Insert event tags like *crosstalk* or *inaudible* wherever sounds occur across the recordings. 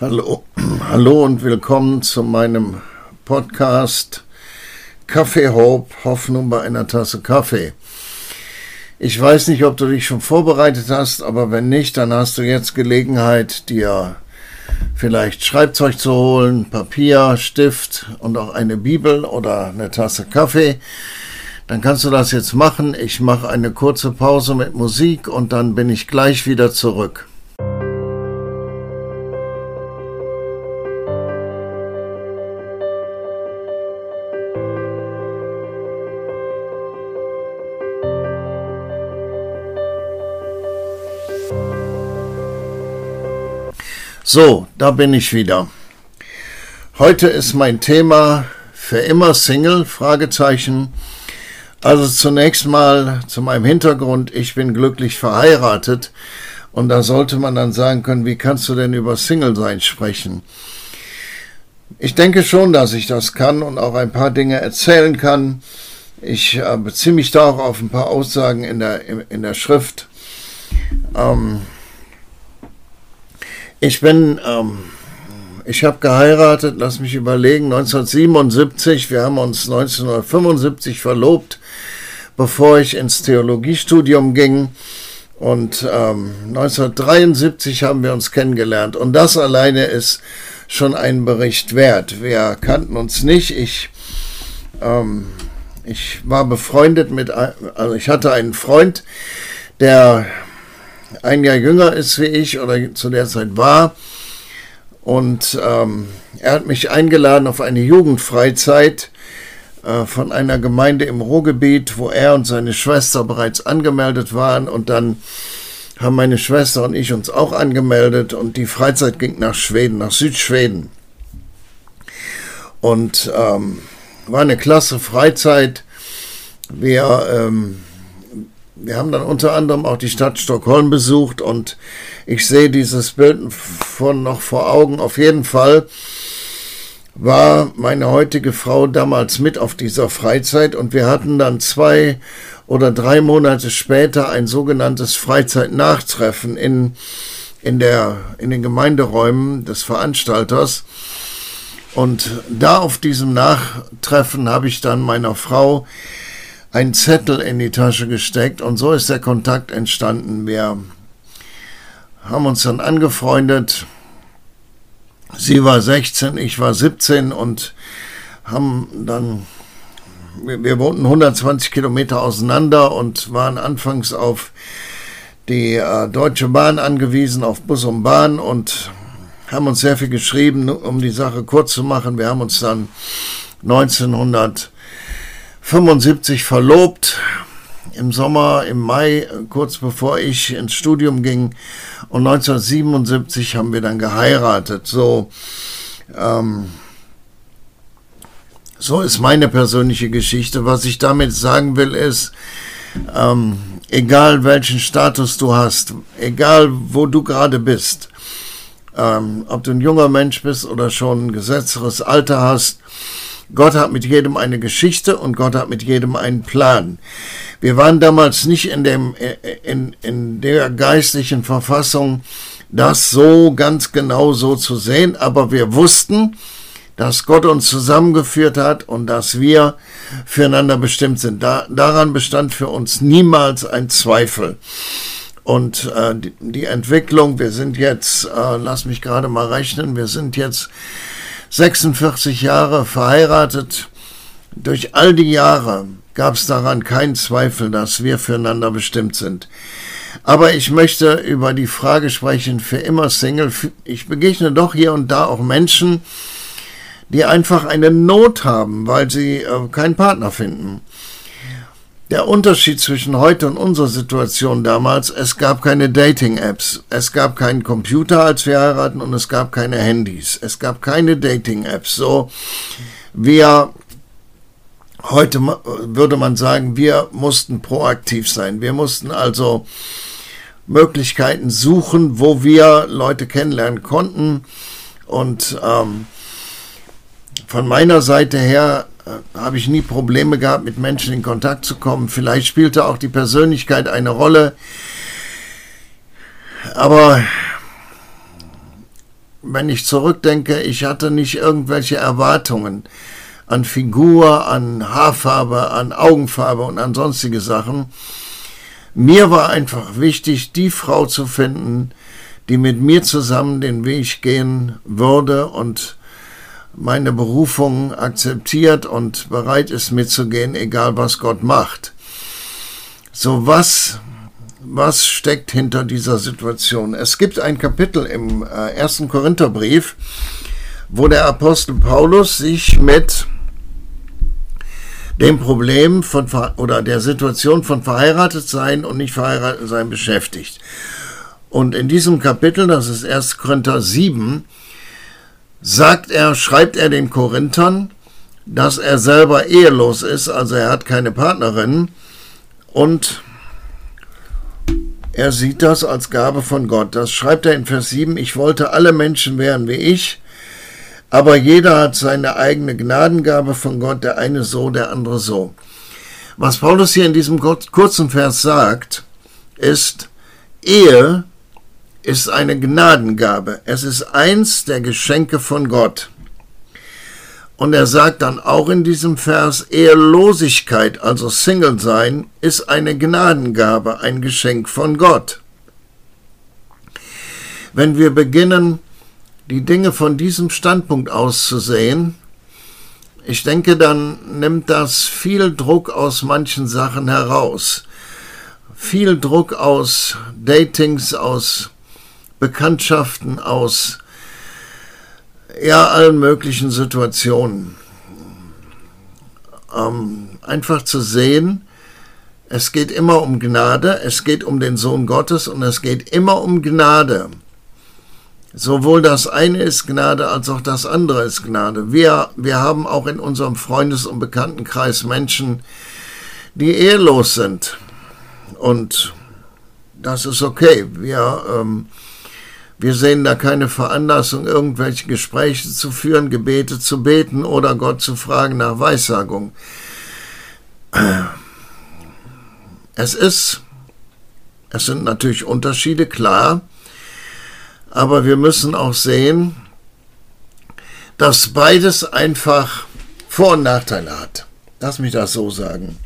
Hallo, hallo und willkommen zu meinem Podcast Kaffee Hope, Hoffnung bei einer Tasse Kaffee. Ich weiß nicht, ob du dich schon vorbereitet hast, aber wenn nicht, dann hast du jetzt Gelegenheit, dir vielleicht Schreibzeug zu holen, Papier, Stift und auch eine Bibel oder eine Tasse Kaffee. Dann kannst du das jetzt machen. Ich mache eine kurze Pause mit Musik und dann bin ich gleich wieder zurück. So, da bin ich wieder. Heute ist mein Thema für immer Single? Fragezeichen. Also zunächst mal zu meinem Hintergrund. Ich bin glücklich verheiratet und da sollte man dann sagen können, wie kannst du denn über Single sein sprechen? Ich denke schon, dass ich das kann und auch ein paar Dinge erzählen kann. Ich beziehe mich da auch auf ein paar Aussagen in der, in der Schrift. Ähm, ich bin, ähm, ich habe geheiratet, lass mich überlegen, 1977, wir haben uns 1975 verlobt, bevor ich ins Theologiestudium ging. Und ähm, 1973 haben wir uns kennengelernt. Und das alleine ist schon ein Bericht wert. Wir kannten uns nicht. Ich, ähm, ich war befreundet mit, also ich hatte einen Freund, der ein Jahr jünger ist wie ich oder zu der Zeit war. Und ähm, er hat mich eingeladen auf eine Jugendfreizeit äh, von einer Gemeinde im Ruhrgebiet, wo er und seine Schwester bereits angemeldet waren. Und dann haben meine Schwester und ich uns auch angemeldet und die Freizeit ging nach Schweden, nach Südschweden. Und ähm, war eine klasse Freizeit. Wir ähm, wir haben dann unter anderem auch die Stadt Stockholm besucht und ich sehe dieses Bild von noch vor Augen. Auf jeden Fall war meine heutige Frau damals mit auf dieser Freizeit und wir hatten dann zwei oder drei Monate später ein sogenanntes Freizeitnachtreffen in, in, der, in den Gemeinderäumen des Veranstalters. Und da auf diesem Nachtreffen habe ich dann meiner Frau einen Zettel in die Tasche gesteckt und so ist der Kontakt entstanden. Wir haben uns dann angefreundet. Sie war 16, ich war 17 und haben dann, wir, wir wohnten 120 Kilometer auseinander und waren anfangs auf die äh, Deutsche Bahn angewiesen, auf Bus und Bahn und haben uns sehr viel geschrieben, um die Sache kurz zu machen. Wir haben uns dann 1900 75 verlobt, im Sommer, im Mai, kurz bevor ich ins Studium ging. Und 1977 haben wir dann geheiratet. So, ähm, so ist meine persönliche Geschichte. Was ich damit sagen will, ist, ähm, egal welchen Status du hast, egal wo du gerade bist, ähm, ob du ein junger Mensch bist oder schon ein gesetzteres Alter hast, Gott hat mit jedem eine Geschichte und Gott hat mit jedem einen Plan. Wir waren damals nicht in, dem, in, in der geistlichen Verfassung, das so ganz genau so zu sehen, aber wir wussten, dass Gott uns zusammengeführt hat und dass wir füreinander bestimmt sind. Da, daran bestand für uns niemals ein Zweifel. Und äh, die, die, Entwicklung, wir sind jetzt, äh, lass mich gerade mal rechnen, wir sind jetzt 46 Jahre verheiratet. Durch all die Jahre gab es daran keinen Zweifel, dass wir füreinander bestimmt sind. Aber ich möchte über die Frage sprechen, für immer Single. Ich begegne doch hier und da auch Menschen, die einfach eine Not haben, weil sie äh, keinen Partner finden. Der Unterschied zwischen heute und unserer Situation damals, es gab keine Dating-Apps, es gab keinen Computer, als wir heiraten, und es gab keine Handys, es gab keine Dating-Apps. So, wir, heute würde man sagen, wir mussten proaktiv sein. Wir mussten also Möglichkeiten suchen, wo wir Leute kennenlernen konnten. Und ähm, von meiner Seite her habe ich nie Probleme gehabt, mit Menschen in Kontakt zu kommen. Vielleicht spielte auch die Persönlichkeit eine Rolle. Aber wenn ich zurückdenke, ich hatte nicht irgendwelche Erwartungen an Figur, an Haarfarbe, an Augenfarbe und an sonstige Sachen. Mir war einfach wichtig, die Frau zu finden, die mit mir zusammen den Weg gehen würde und meine Berufung akzeptiert und bereit ist mitzugehen, egal was Gott macht. So was, was steckt hinter dieser Situation? Es gibt ein Kapitel im äh, ersten Korintherbrief, wo der Apostel Paulus sich mit dem Problem von oder der Situation von verheiratet sein und nicht verheiratet sein beschäftigt. Und in diesem Kapitel, das ist 1. Korinther 7, sagt er, schreibt er den Korinthern, dass er selber ehelos ist, also er hat keine Partnerin und er sieht das als Gabe von Gott. Das schreibt er in Vers 7, ich wollte alle Menschen wären wie ich, aber jeder hat seine eigene Gnadengabe von Gott, der eine so, der andere so. Was Paulus hier in diesem kurzen Vers sagt, ist, Ehe ist eine Gnadengabe. Es ist eins der Geschenke von Gott. Und er sagt dann auch in diesem Vers, Ehelosigkeit, also Single sein, ist eine Gnadengabe, ein Geschenk von Gott. Wenn wir beginnen, die Dinge von diesem Standpunkt aus zu sehen, ich denke, dann nimmt das viel Druck aus manchen Sachen heraus. Viel Druck aus Datings, aus Bekanntschaften aus ja, allen möglichen Situationen. Ähm, einfach zu sehen, es geht immer um Gnade, es geht um den Sohn Gottes und es geht immer um Gnade. Sowohl das eine ist Gnade als auch das andere ist Gnade. Wir, wir haben auch in unserem Freundes- und Bekanntenkreis Menschen, die ehelos sind. Und das ist okay. Wir ähm, wir sehen da keine Veranlassung, irgendwelche Gespräche zu führen, Gebete zu beten oder Gott zu fragen nach Weissagung. Es ist, es sind natürlich Unterschiede, klar, aber wir müssen auch sehen, dass beides einfach Vor- und Nachteile hat. Lass mich das so sagen.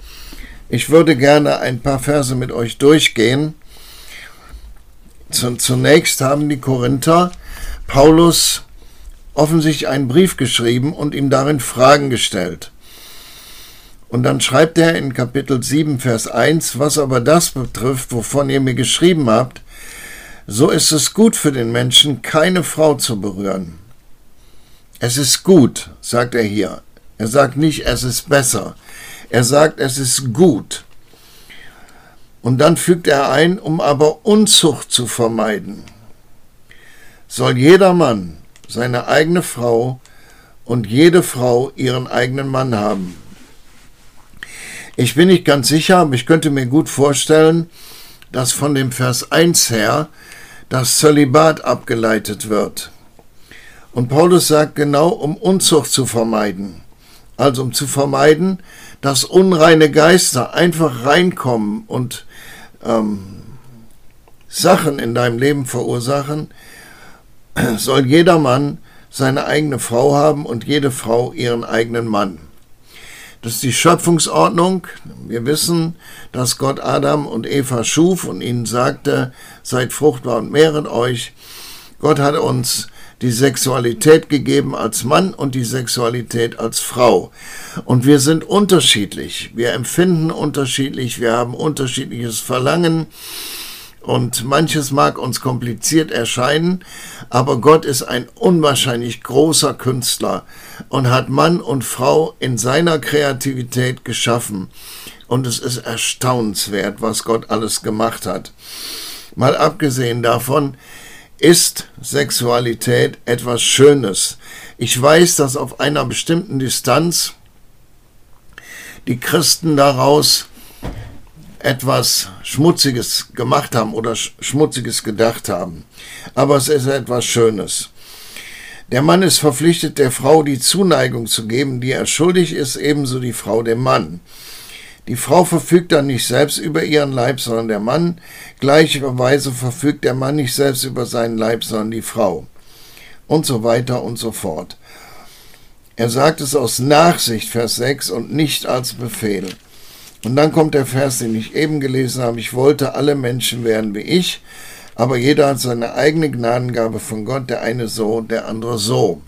Ich würde gerne ein paar Verse mit euch durchgehen, Zunächst haben die Korinther Paulus offensichtlich einen Brief geschrieben und ihm darin Fragen gestellt. Und dann schreibt er in Kapitel 7, Vers 1, was aber das betrifft, wovon ihr mir geschrieben habt, so ist es gut für den Menschen, keine Frau zu berühren. Es ist gut, sagt er hier. Er sagt nicht, es ist besser. Er sagt, es ist gut. Und dann fügt er ein, um aber Unzucht zu vermeiden, soll jeder Mann seine eigene Frau und jede Frau ihren eigenen Mann haben. Ich bin nicht ganz sicher, aber ich könnte mir gut vorstellen, dass von dem Vers 1 her das Zölibat abgeleitet wird. Und Paulus sagt genau, um Unzucht zu vermeiden. Also um zu vermeiden, dass unreine Geister einfach reinkommen und ähm, Sachen in deinem Leben verursachen, *clears throat* soll jeder Mann seine eigene Frau haben und jede Frau ihren eigenen Mann. Das ist die Schöpfungsordnung. Wir wissen, dass Gott Adam und Eva schuf und ihnen sagte, seid fruchtbar und mehret euch. Gott hat uns die Sexualität gegeben als Mann und die Sexualität als Frau. Und wir sind unterschiedlich. Wir empfinden unterschiedlich. Wir haben unterschiedliches Verlangen. Und manches mag uns kompliziert erscheinen, aber Gott ist ein unwahrscheinlich großer Künstler und hat Mann und Frau in seiner Kreativität geschaffen. Und es ist erstaunenswert, was Gott alles gemacht hat. Mal abgesehen davon, ist Sexualität etwas Schönes. Ich weiß, dass auf einer bestimmten Distanz die Christen daraus etwas Schmutziges gemacht haben oder Schmutziges gedacht haben. Aber es ist etwas Schönes. Der Mann ist verpflichtet, der Frau die Zuneigung zu geben, die er schuldig ist, ebenso die Frau dem Mann. Die Frau verfügt dann nicht selbst über ihren Leib, sondern der Mann. Gleicherweise verfügt der Mann nicht selbst über seinen Leib, sondern die Frau. und so weiter und so fort. Er sagt es aus Nachsicht, Vers 6, und nicht als Befehl. Und dann kommt der Vers, den ich eben gelesen habe. Ich wollte, alle Menschen werden wie ich, aber jeder hat seine eigene Gnadengabe von Gott, der eine so, der andere so.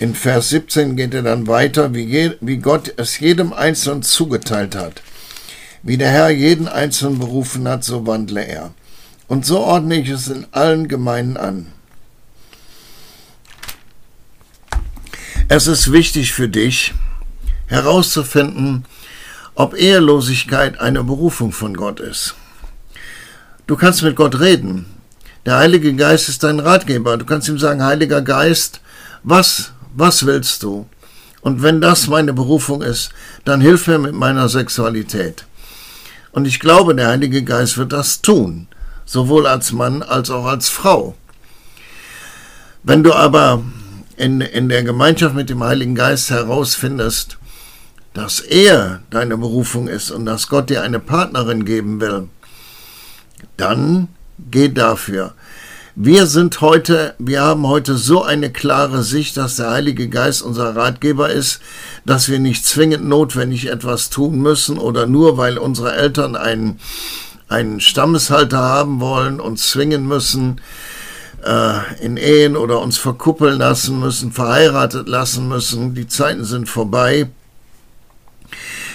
In Vers 17 geht er dann weiter, wie, wie Gott es jedem Einzelnen zugeteilt hat. Wie der Herr jeden Einzelnen berufen hat, so wandle er. Und so ordne ich es in allen Gemeinden an. Es ist wichtig für dich herauszufinden, ob Ehelosigkeit eine Berufung von Gott ist. Du kannst mit Gott reden. Der Heilige Geist ist dein Ratgeber. Du kannst ihm sagen, Heiliger Geist, was, was willst du? Und wenn das meine Berufung ist, dann hilf mir mit meiner Sexualität. Und ich glaube, der Heilige Geist wird das tun sowohl als Mann als auch als Frau. Wenn du aber in, in der Gemeinschaft mit dem Heiligen Geist herausfindest, dass er deine Berufung ist und dass Gott dir eine Partnerin geben will, dann geh dafür. Wir sind heute, wir haben heute so eine klare Sicht, dass der Heilige Geist unser Ratgeber ist, dass wir nicht zwingend notwendig etwas tun müssen oder nur weil unsere Eltern einen einen Stammeshalter haben wollen, uns zwingen müssen, äh, in Ehen oder uns verkuppeln lassen müssen, verheiratet lassen müssen. Die Zeiten sind vorbei.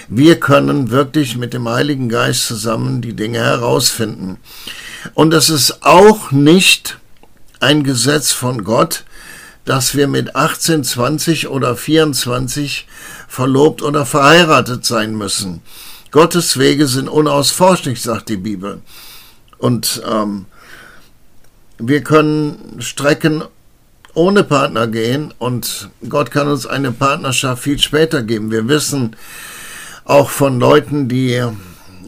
Wir können wirklich mit dem Heiligen Geist zusammen die Dinge herausfinden. Und es ist auch nicht ein Gesetz von Gott, dass wir mit 18, 20 oder 24 verlobt oder verheiratet sein müssen. Gottes Wege sind unausforschlich, sagt die Bibel. Und ähm, wir können Strecken ohne Partner gehen und Gott kann uns eine Partnerschaft viel später geben. Wir wissen auch von Leuten, die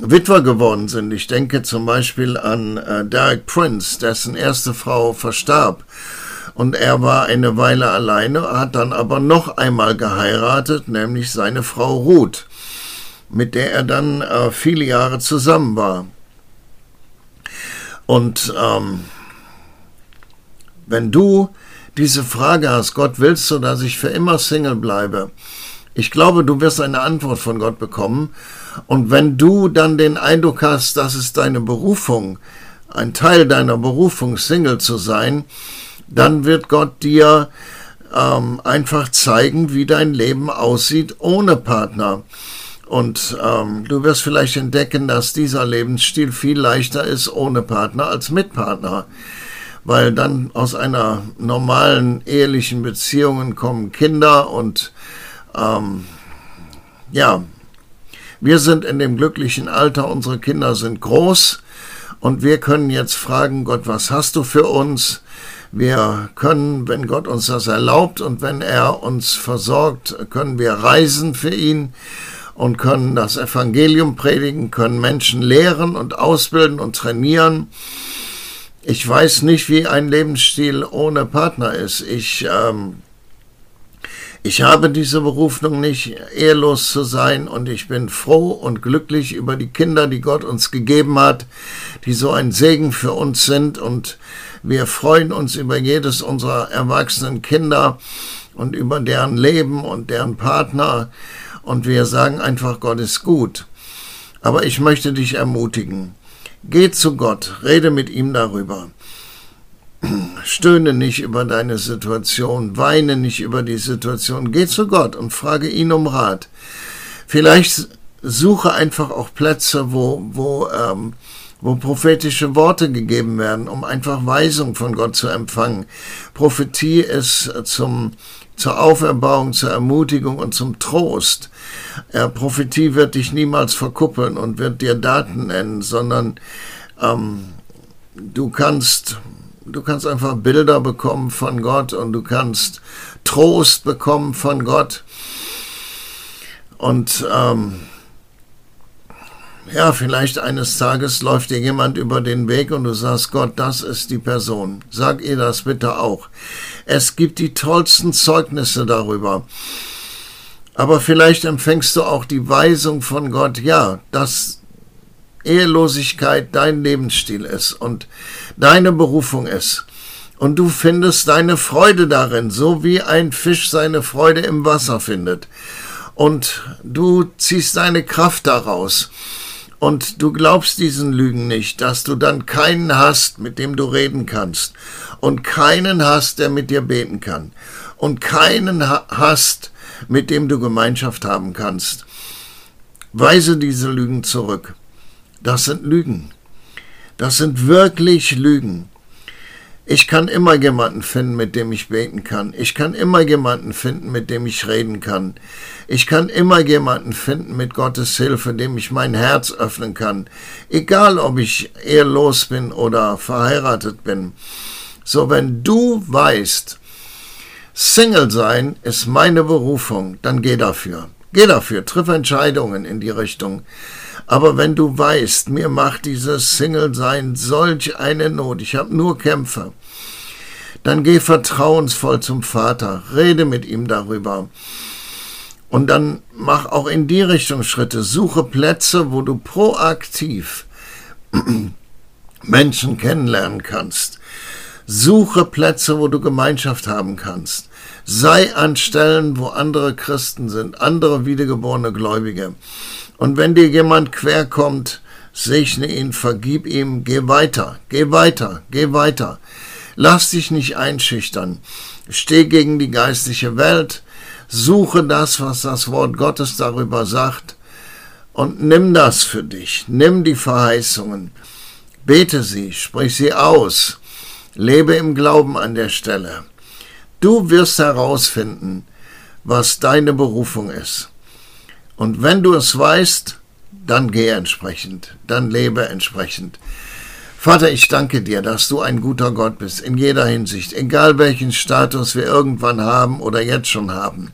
Witwer geworden sind. Ich denke zum Beispiel an äh, Derek Prince, dessen erste Frau verstarb. Und er war eine Weile alleine, hat dann aber noch einmal geheiratet, nämlich seine Frau Ruth mit der er dann äh, viele Jahre zusammen war. Und ähm, wenn du diese Frage hast, Gott, willst du, dass ich für immer Single bleibe? Ich glaube, du wirst eine Antwort von Gott bekommen. Und wenn du dann den Eindruck hast, dass es deine Berufung, ein Teil deiner Berufung, Single zu sein, dann wird Gott dir ähm, einfach zeigen, wie dein Leben aussieht ohne Partner. Und ähm, du wirst vielleicht entdecken, dass dieser Lebensstil viel leichter ist ohne Partner als mit Partner. Weil dann aus einer normalen ehelichen Beziehung kommen Kinder und ähm, ja, wir sind in dem glücklichen Alter, unsere Kinder sind groß und wir können jetzt fragen, Gott, was hast du für uns? Wir können, wenn Gott uns das erlaubt und wenn er uns versorgt, können wir reisen für ihn und können das Evangelium predigen, können Menschen lehren und ausbilden und trainieren. Ich weiß nicht, wie ein Lebensstil ohne Partner ist. Ich, ähm, ich habe diese Berufung nicht, ehelos zu sein und ich bin froh und glücklich über die Kinder, die Gott uns gegeben hat, die so ein Segen für uns sind und wir freuen uns über jedes unserer erwachsenen Kinder und über deren Leben und deren Partner und wir sagen einfach, Gott ist gut. Aber ich möchte dich ermutigen. Geh zu Gott, rede mit ihm darüber. Stöhne nicht über deine Situation, weine nicht über die Situation. Geh zu Gott und frage ihn um Rat. Vielleicht suche einfach auch Plätze, wo, wo, ähm, wo prophetische Worte gegeben werden, um einfach Weisung von Gott zu empfangen. Prophetie ist zum zur Auferbauung, zur Ermutigung und zum Trost. Er, Prophetie wird dich niemals verkuppeln und wird dir Daten nennen, sondern ähm, du kannst du kannst einfach Bilder bekommen von Gott und du kannst Trost bekommen von Gott und ähm, ja, vielleicht eines Tages läuft dir jemand über den Weg und du sagst, Gott, das ist die Person. Sag ihr das bitte auch. Es gibt die tollsten Zeugnisse darüber. Aber vielleicht empfängst du auch die Weisung von Gott, ja, das Ehelosigkeit dein Lebensstil ist und deine Berufung ist, und du findest deine Freude darin, so wie ein Fisch seine Freude im Wasser findet, und du ziehst deine Kraft daraus, und du glaubst diesen Lügen nicht, dass du dann keinen hast, mit dem du reden kannst, und keinen hast, der mit dir beten kann, und keinen hast, mit dem du Gemeinschaft haben kannst. Weise diese Lügen zurück. Das sind Lügen. Das sind wirklich Lügen. Ich kann immer jemanden finden, mit dem ich beten kann. Ich kann immer jemanden finden, mit dem ich reden kann. Ich kann immer jemanden finden, mit Gottes Hilfe, dem ich mein Herz öffnen kann. Egal, ob ich ehelos bin oder verheiratet bin. So, wenn du weißt, Single sein ist meine Berufung, dann geh dafür. Geh dafür, triff Entscheidungen in die Richtung. Aber wenn du weißt, mir macht dieses Single-Sein solch eine Not, ich habe nur Kämpfe, dann geh vertrauensvoll zum Vater, rede mit ihm darüber. Und dann mach auch in die Richtung Schritte. Suche Plätze, wo du proaktiv *clears throat* Menschen kennenlernen kannst. Suche Plätze, wo du Gemeinschaft haben kannst. Sei an Stellen, wo andere Christen sind, andere wiedergeborene Gläubige. Und wenn dir jemand querkommt, segne ihn, vergib ihm, geh weiter, geh weiter, geh weiter. Lass dich nicht einschüchtern. Steh gegen die geistliche Welt, suche das, was das Wort Gottes darüber sagt, und nimm das für dich. Nimm die Verheißungen. Bete sie, sprich sie aus. Lebe im Glauben an der Stelle. Du wirst herausfinden, was deine Berufung ist. Und wenn du es weißt, dann geh entsprechend, dann lebe entsprechend. Vater, ich danke dir, dass du ein guter Gott bist, in jeder Hinsicht, egal welchen Status wir irgendwann haben oder jetzt schon haben.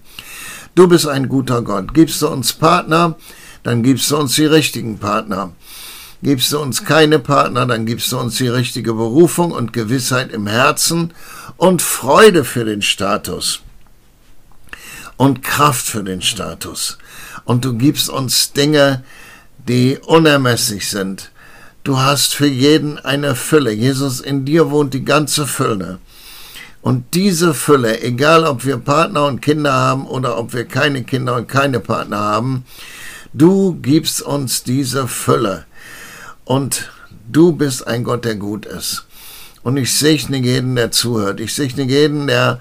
Du bist ein guter Gott. Gibst du uns Partner, dann gibst du uns die richtigen Partner. Gibst du uns keine Partner, dann gibst du uns die richtige Berufung und Gewissheit im Herzen und Freude für den Status und Kraft für den Status und du gibst uns Dinge, die unermesslich sind. Du hast für jeden eine Fülle. Jesus, in dir wohnt die ganze Fülle. Und diese Fülle, egal ob wir Partner und Kinder haben oder ob wir keine Kinder und keine Partner haben, du gibst uns diese Fülle. Und du bist ein Gott, der gut ist. Und ich segne jeden, der zuhört. Ich segne jeden, der,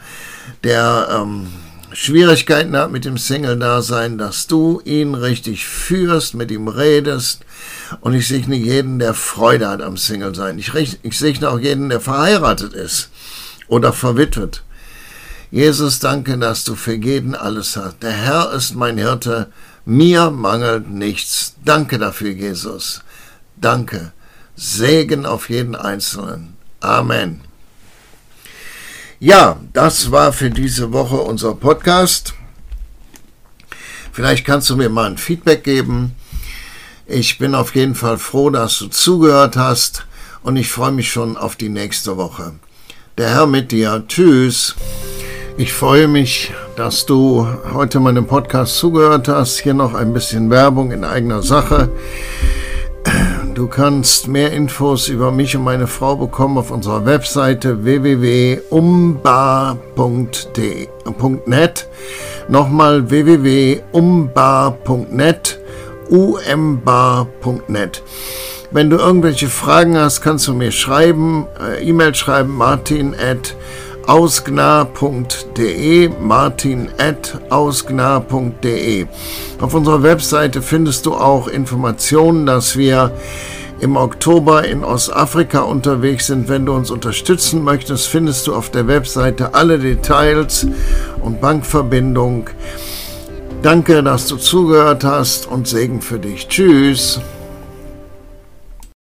der ähm, Schwierigkeiten hat mit dem Single-Dasein, dass du ihn richtig führst, mit ihm redest. Und ich segne jeden, der Freude hat am Single-Sein. Ich, ich segne auch jeden, der verheiratet ist oder verwitwet. Jesus, danke, dass du für jeden alles hast. Der Herr ist mein Hirte, mir mangelt nichts. Danke dafür, Jesus. Danke. Segen auf jeden Einzelnen. Amen. Ja, das war für diese Woche unser Podcast. Vielleicht kannst du mir mal ein Feedback geben. Ich bin auf jeden Fall froh, dass du zugehört hast und ich freue mich schon auf die nächste Woche. Der Herr mit dir. Tschüss. Ich freue mich, dass du heute meinem Podcast zugehört hast. Hier noch ein bisschen Werbung in eigener Sache. Du kannst mehr Infos über mich und meine Frau bekommen auf unserer Webseite www.umbar.net. Nochmal www.umbar.net, umbar.net. Wenn du irgendwelche Fragen hast, kannst du mir schreiben, äh, E-Mail schreiben, martin ausgnar.de, martin at ausgnar.de. Auf unserer Webseite findest du auch Informationen, dass wir im Oktober in Ostafrika unterwegs sind. Wenn du uns unterstützen möchtest, findest du auf der Webseite alle Details und Bankverbindung. Danke, dass du zugehört hast und Segen für dich. Tschüss.